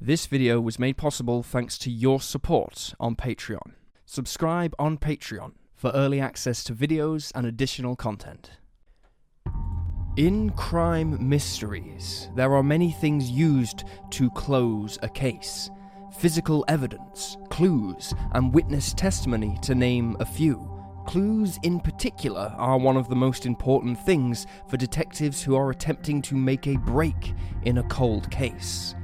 This video was made possible thanks to your support on Patreon. Subscribe on Patreon for early access to videos and additional content. In crime mysteries, there are many things used to close a case physical evidence, clues, and witness testimony, to name a few. Clues, in particular, are one of the most important things for detectives who are attempting to make a break in a cold case.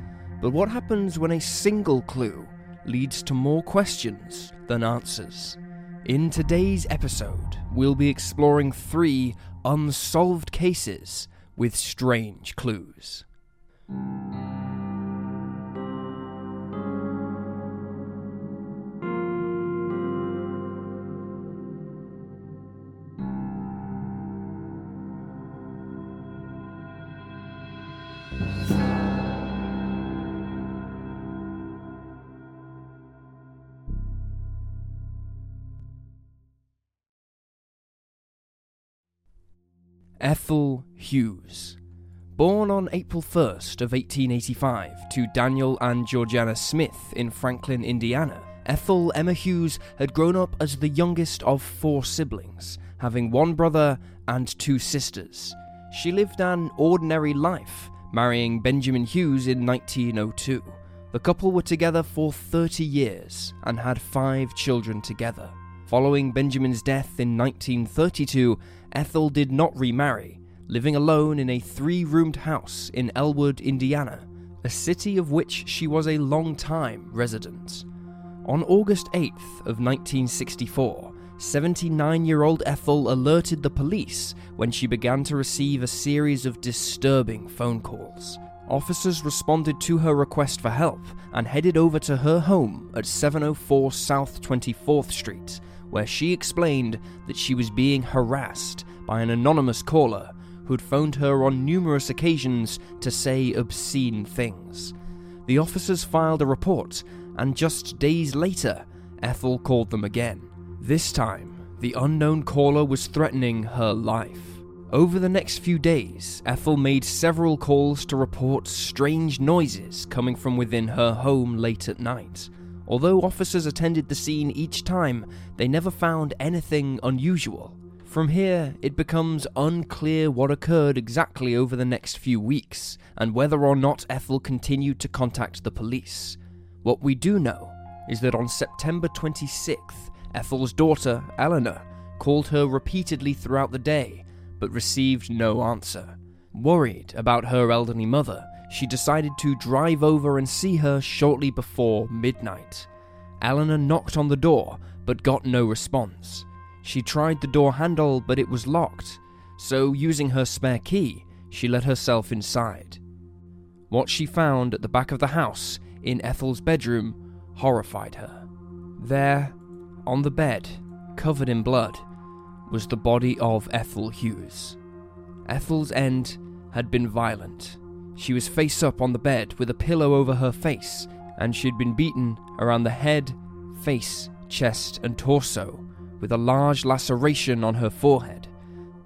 But what happens when a single clue leads to more questions than answers? In today's episode, we'll be exploring three unsolved cases with strange clues. Ethel Hughes. Born on April 1st of 1885 to Daniel and Georgiana Smith in Franklin, Indiana, Ethel Emma Hughes had grown up as the youngest of four siblings, having one brother and two sisters. She lived an ordinary life, marrying Benjamin Hughes in 1902. The couple were together for 30 years and had five children together. Following Benjamin's death in 1932, Ethel did not remarry, living alone in a three roomed house in Elwood, Indiana, a city of which she was a long time resident. On August 8th of 1964, 79 year old Ethel alerted the police when she began to receive a series of disturbing phone calls. Officers responded to her request for help and headed over to her home at 704 South 24th Street, where she explained that she was being harassed by an anonymous caller who'd phoned her on numerous occasions to say obscene things. The officers filed a report, and just days later, Ethel called them again. This time, the unknown caller was threatening her life. Over the next few days, Ethel made several calls to report strange noises coming from within her home late at night. Although officers attended the scene each time, they never found anything unusual. From here, it becomes unclear what occurred exactly over the next few weeks, and whether or not Ethel continued to contact the police. What we do know is that on September 26th, Ethel's daughter, Eleanor, called her repeatedly throughout the day, but received no answer. Worried about her elderly mother, she decided to drive over and see her shortly before midnight. Eleanor knocked on the door, but got no response. She tried the door handle, but it was locked, so using her spare key, she let herself inside. What she found at the back of the house, in Ethel's bedroom, horrified her. There, on the bed, covered in blood, was the body of Ethel Hughes. Ethel's end had been violent. She was face up on the bed with a pillow over her face, and she'd been beaten around the head, face, chest, and torso with a large laceration on her forehead.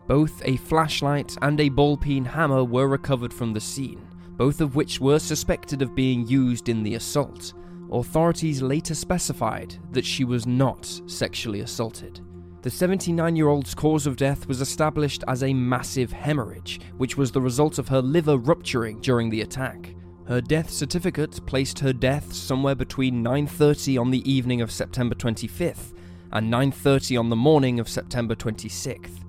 Both a flashlight and a ball peen hammer were recovered from the scene, both of which were suspected of being used in the assault. Authorities later specified that she was not sexually assaulted. The 79 year old's cause of death was established as a massive hemorrhage, which was the result of her liver rupturing during the attack. Her death certificate placed her death somewhere between 9:30 on the evening of September 25th and 9:30 on the morning of September 26th.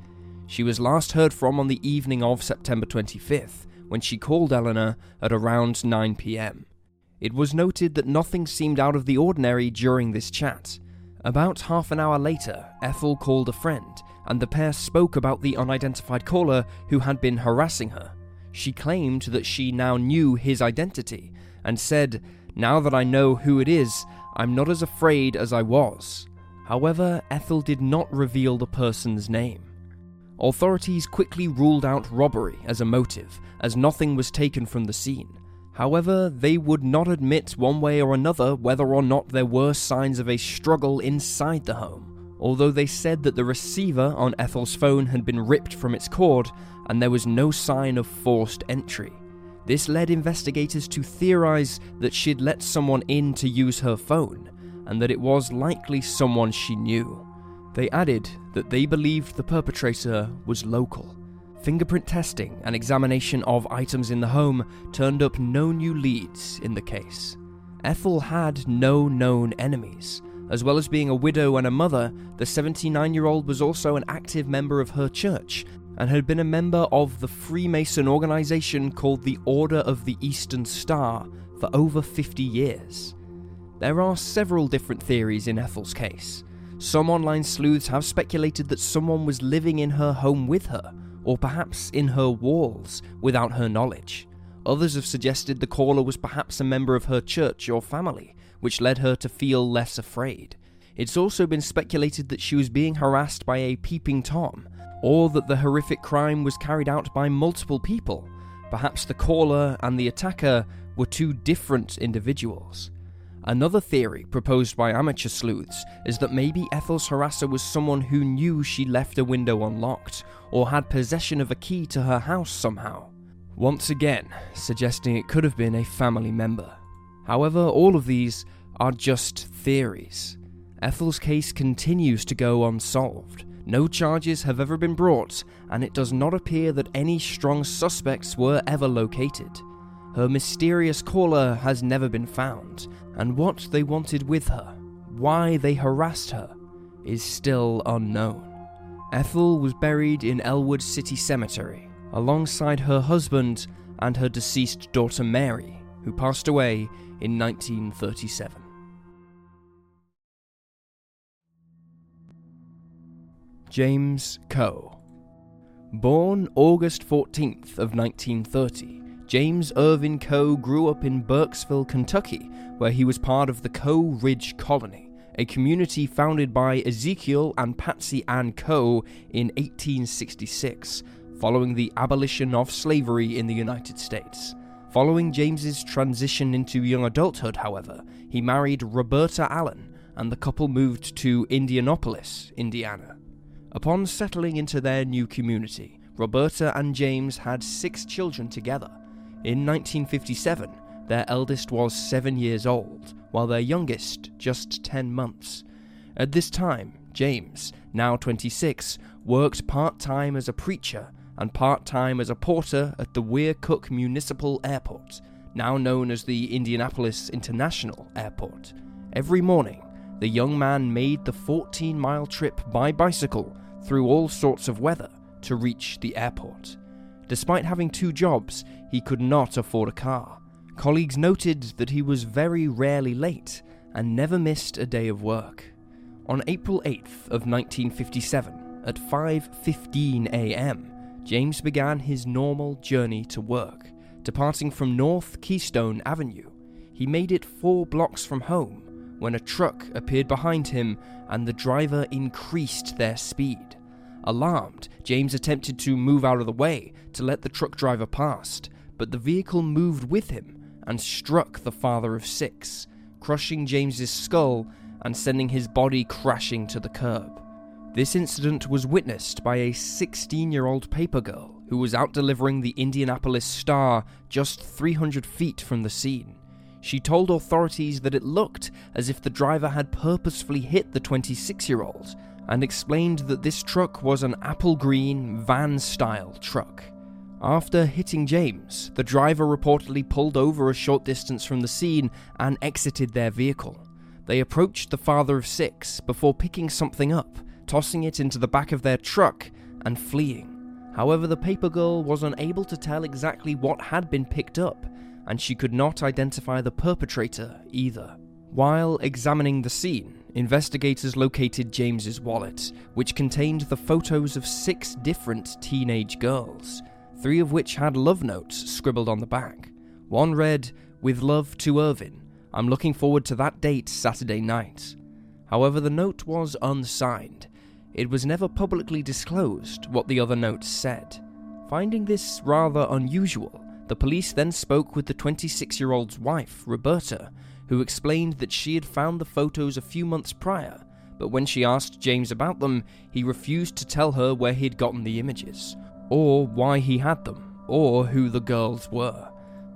She was last heard from on the evening of September 25th when she called Eleanor at around 9 p.m. It was noted that nothing seemed out of the ordinary during this chat. About half an hour later, Ethel called a friend, and the pair spoke about the unidentified caller who had been harassing her. She claimed that she now knew his identity, and said, Now that I know who it is, I'm not as afraid as I was. However, Ethel did not reveal the person's name. Authorities quickly ruled out robbery as a motive, as nothing was taken from the scene. However, they would not admit one way or another whether or not there were signs of a struggle inside the home, although they said that the receiver on Ethel's phone had been ripped from its cord and there was no sign of forced entry. This led investigators to theorize that she'd let someone in to use her phone, and that it was likely someone she knew. They added that they believed the perpetrator was local. Fingerprint testing and examination of items in the home turned up no new leads in the case. Ethel had no known enemies. As well as being a widow and a mother, the 79 year old was also an active member of her church and had been a member of the Freemason organization called the Order of the Eastern Star for over 50 years. There are several different theories in Ethel's case. Some online sleuths have speculated that someone was living in her home with her, or perhaps in her walls, without her knowledge. Others have suggested the caller was perhaps a member of her church or family, which led her to feel less afraid. It's also been speculated that she was being harassed by a peeping Tom, or that the horrific crime was carried out by multiple people. Perhaps the caller and the attacker were two different individuals. Another theory proposed by amateur sleuths is that maybe Ethel's harasser was someone who knew she left a window unlocked or had possession of a key to her house somehow. Once again, suggesting it could have been a family member. However, all of these are just theories. Ethel's case continues to go unsolved. No charges have ever been brought, and it does not appear that any strong suspects were ever located. Her mysterious caller has never been found, and what they wanted with her, why they harassed her, is still unknown. Ethel was buried in Elwood City Cemetery, alongside her husband and her deceased daughter Mary, who passed away in 1937. James Coe. Born August 14th of 1930, James Irvin Coe grew up in Burkesville, Kentucky, where he was part of the Coe Ridge Colony, a community founded by Ezekiel and Patsy Ann Coe in 1866, following the abolition of slavery in the United States. Following James's transition into young adulthood, however, he married Roberta Allen, and the couple moved to Indianapolis, Indiana. Upon settling into their new community, Roberta and James had six children together. In 1957, their eldest was seven years old, while their youngest just 10 months. At this time, James, now 26, worked part time as a preacher and part time as a porter at the Weir Cook Municipal Airport, now known as the Indianapolis International Airport. Every morning, the young man made the 14 mile trip by bicycle through all sorts of weather to reach the airport. Despite having two jobs, he could not afford a car. Colleagues noted that he was very rarely late and never missed a day of work. On April 8th of 1957, at 5:15 a.m., James began his normal journey to work, departing from North Keystone Avenue. He made it 4 blocks from home when a truck appeared behind him and the driver increased their speed. Alarmed, James attempted to move out of the way to let the truck driver past, but the vehicle moved with him and struck the father of six, crushing James's skull and sending his body crashing to the curb. This incident was witnessed by a 16 year old paper girl who was out delivering the Indianapolis Star just 300 feet from the scene. She told authorities that it looked as if the driver had purposefully hit the 26 year old and explained that this truck was an apple green van style truck. After hitting James, the driver reportedly pulled over a short distance from the scene and exited their vehicle. They approached the father of six before picking something up, tossing it into the back of their truck, and fleeing. However, the paper girl was unable to tell exactly what had been picked up, and she could not identify the perpetrator either. While examining the scene, investigators located James's wallet, which contained the photos of six different teenage girls, three of which had love notes scribbled on the back. One read, With love to Irvin. I'm looking forward to that date Saturday night. However, the note was unsigned. It was never publicly disclosed what the other notes said. Finding this rather unusual, the police then spoke with the 26 year old's wife, Roberta, who explained that she had found the photos a few months prior, but when she asked James about them, he refused to tell her where he'd gotten the images, or why he had them, or who the girls were.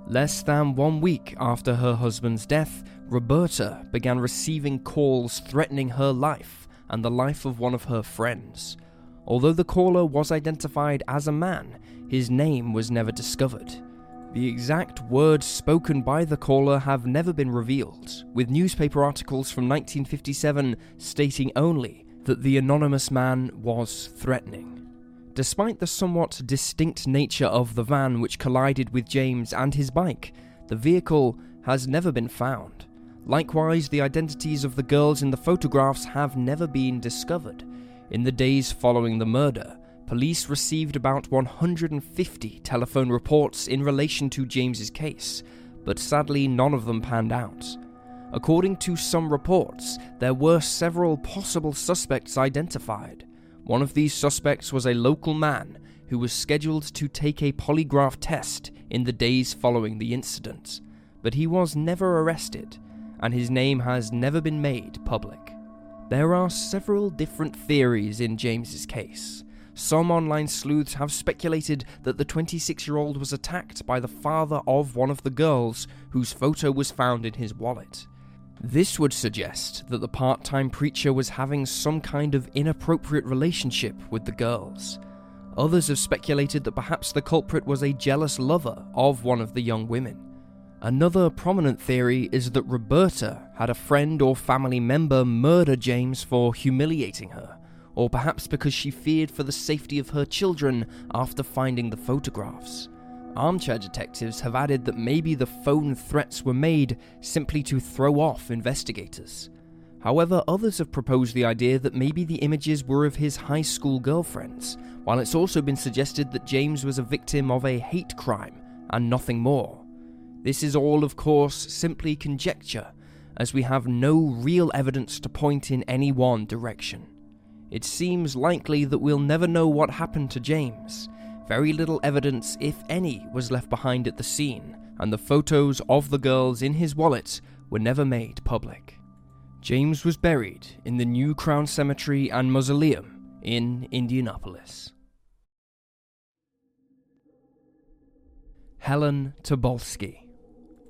Less than one week after her husband's death, Roberta began receiving calls threatening her life and the life of one of her friends. Although the caller was identified as a man, his name was never discovered. The exact words spoken by the caller have never been revealed, with newspaper articles from 1957 stating only that the anonymous man was threatening. Despite the somewhat distinct nature of the van which collided with James and his bike, the vehicle has never been found. Likewise, the identities of the girls in the photographs have never been discovered. In the days following the murder, police received about 150 telephone reports in relation to James's case, but sadly none of them panned out. According to some reports, there were several possible suspects identified. One of these suspects was a local man who was scheduled to take a polygraph test in the days following the incident, but he was never arrested, and his name has never been made public. There are several different theories in James's case. Some online sleuths have speculated that the 26 year old was attacked by the father of one of the girls whose photo was found in his wallet. This would suggest that the part time preacher was having some kind of inappropriate relationship with the girls. Others have speculated that perhaps the culprit was a jealous lover of one of the young women. Another prominent theory is that Roberta had a friend or family member murder James for humiliating her, or perhaps because she feared for the safety of her children after finding the photographs. Armchair detectives have added that maybe the phone threats were made simply to throw off investigators. However, others have proposed the idea that maybe the images were of his high school girlfriends, while it's also been suggested that James was a victim of a hate crime and nothing more. This is all, of course, simply conjecture, as we have no real evidence to point in any one direction. It seems likely that we'll never know what happened to James, very little evidence, if any, was left behind at the scene, and the photos of the girls in his wallet were never made public. James was buried in the New Crown Cemetery and Mausoleum in Indianapolis. Helen Tobolski.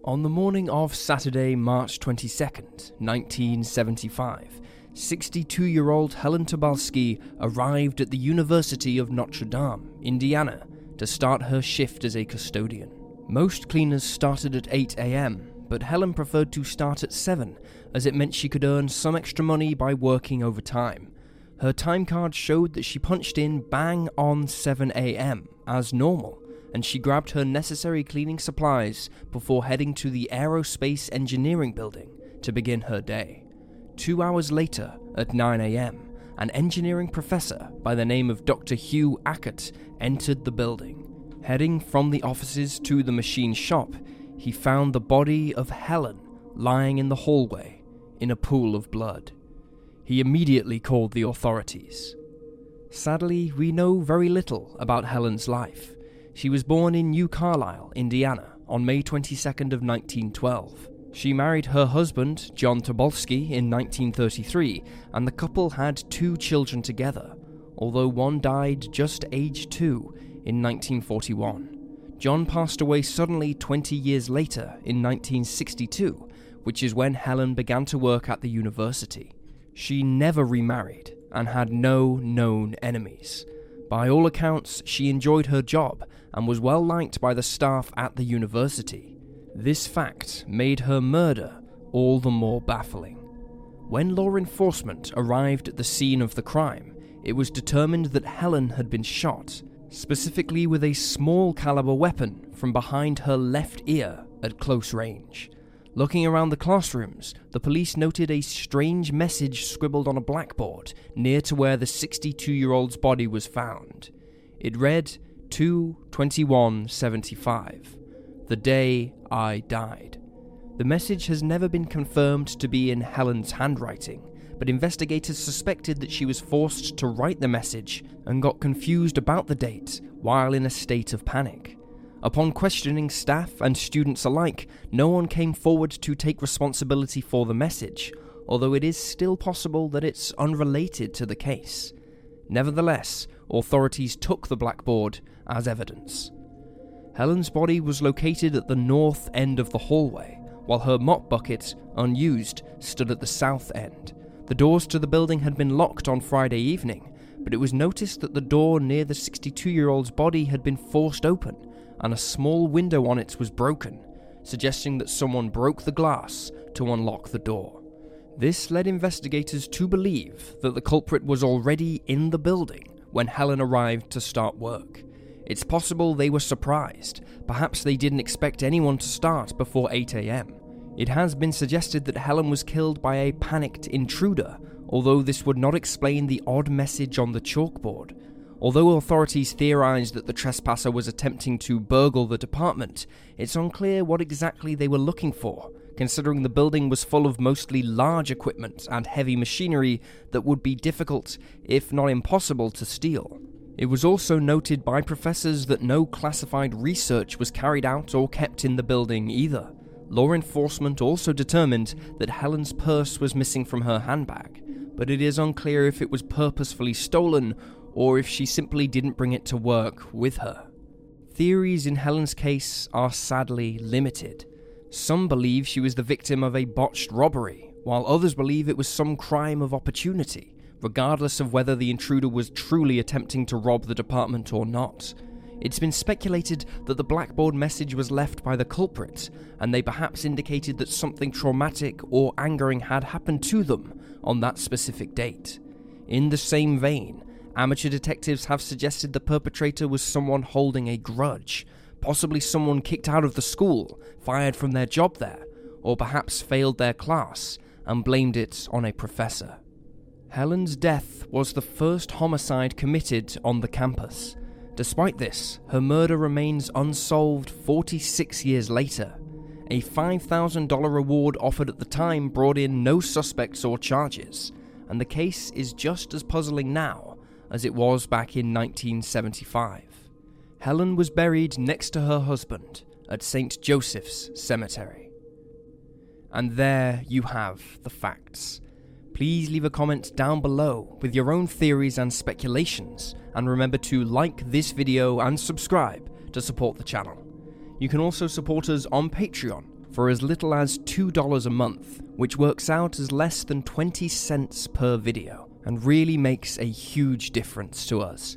On the morning of Saturday, March 22nd, 1975, 62 year old Helen Tobolski arrived at the University of Notre Dame, Indiana, to start her shift as a custodian. Most cleaners started at 8 am, but Helen preferred to start at 7 as it meant she could earn some extra money by working overtime. Her time card showed that she punched in bang on 7 am as normal, and she grabbed her necessary cleaning supplies before heading to the Aerospace Engineering Building to begin her day. Two hours later, at 9am, an engineering professor by the name of Dr. Hugh Ackett entered the building. Heading from the offices to the machine shop, he found the body of Helen lying in the hallway in a pool of blood. He immediately called the authorities. Sadly, we know very little about Helen's life. She was born in New Carlisle, Indiana, on May 22nd of 1912. She married her husband, John Tobolski, in 1933, and the couple had two children together, although one died just age two in 1941. John passed away suddenly 20 years later in 1962, which is when Helen began to work at the university. She never remarried and had no known enemies. By all accounts, she enjoyed her job and was well liked by the staff at the university. This fact made her murder all the more baffling. When law enforcement arrived at the scene of the crime, it was determined that Helen had been shot, specifically with a small caliber weapon from behind her left ear at close range. Looking around the classrooms, the police noted a strange message scribbled on a blackboard near to where the 62 year old's body was found. It read 22175 the day I died. The message has never been confirmed to be in Helen's handwriting, but investigators suspected that she was forced to write the message and got confused about the date while in a state of panic. Upon questioning staff and students alike, no one came forward to take responsibility for the message, although it is still possible that it's unrelated to the case. Nevertheless, authorities took the blackboard as evidence. Helen's body was located at the north end of the hallway, while her mop bucket, unused, stood at the south end. The doors to the building had been locked on Friday evening, but it was noticed that the door near the 62 year old's body had been forced open and a small window on it was broken, suggesting that someone broke the glass to unlock the door. This led investigators to believe that the culprit was already in the building when Helen arrived to start work. It's possible they were surprised, perhaps they didn't expect anyone to start before 8am. It has been suggested that Helen was killed by a panicked intruder, although this would not explain the odd message on the chalkboard. Although authorities theorized that the trespasser was attempting to burgle the department, it's unclear what exactly they were looking for, considering the building was full of mostly large equipment and heavy machinery that would be difficult, if not impossible, to steal. It was also noted by professors that no classified research was carried out or kept in the building either. Law enforcement also determined that Helen's purse was missing from her handbag, but it is unclear if it was purposefully stolen or if she simply didn't bring it to work with her. Theories in Helen's case are sadly limited. Some believe she was the victim of a botched robbery, while others believe it was some crime of opportunity, regardless of whether the intruder was truly attempting to rob the department or not. It's been speculated that the blackboard message was left by the culprit, and they perhaps indicated that something traumatic or angering had happened to them on that specific date. In the same vein, amateur detectives have suggested the perpetrator was someone holding a grudge, possibly someone kicked out of the school, fired from their job there, or perhaps failed their class and blamed it on a professor. Helen's death was the first homicide committed on the campus. Despite this, her murder remains unsolved 46 years later. A $5,000 reward offered at the time brought in no suspects or charges, and the case is just as puzzling now as it was back in 1975. Helen was buried next to her husband at St. Joseph's Cemetery. And there you have the facts. Please leave a comment down below with your own theories and speculations, and remember to like this video and subscribe to support the channel. You can also support us on Patreon for as little as $2 a month, which works out as less than 20 cents per video, and really makes a huge difference to us.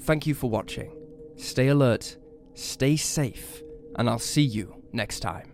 Thank you for watching. Stay alert, stay safe, and I'll see you next time.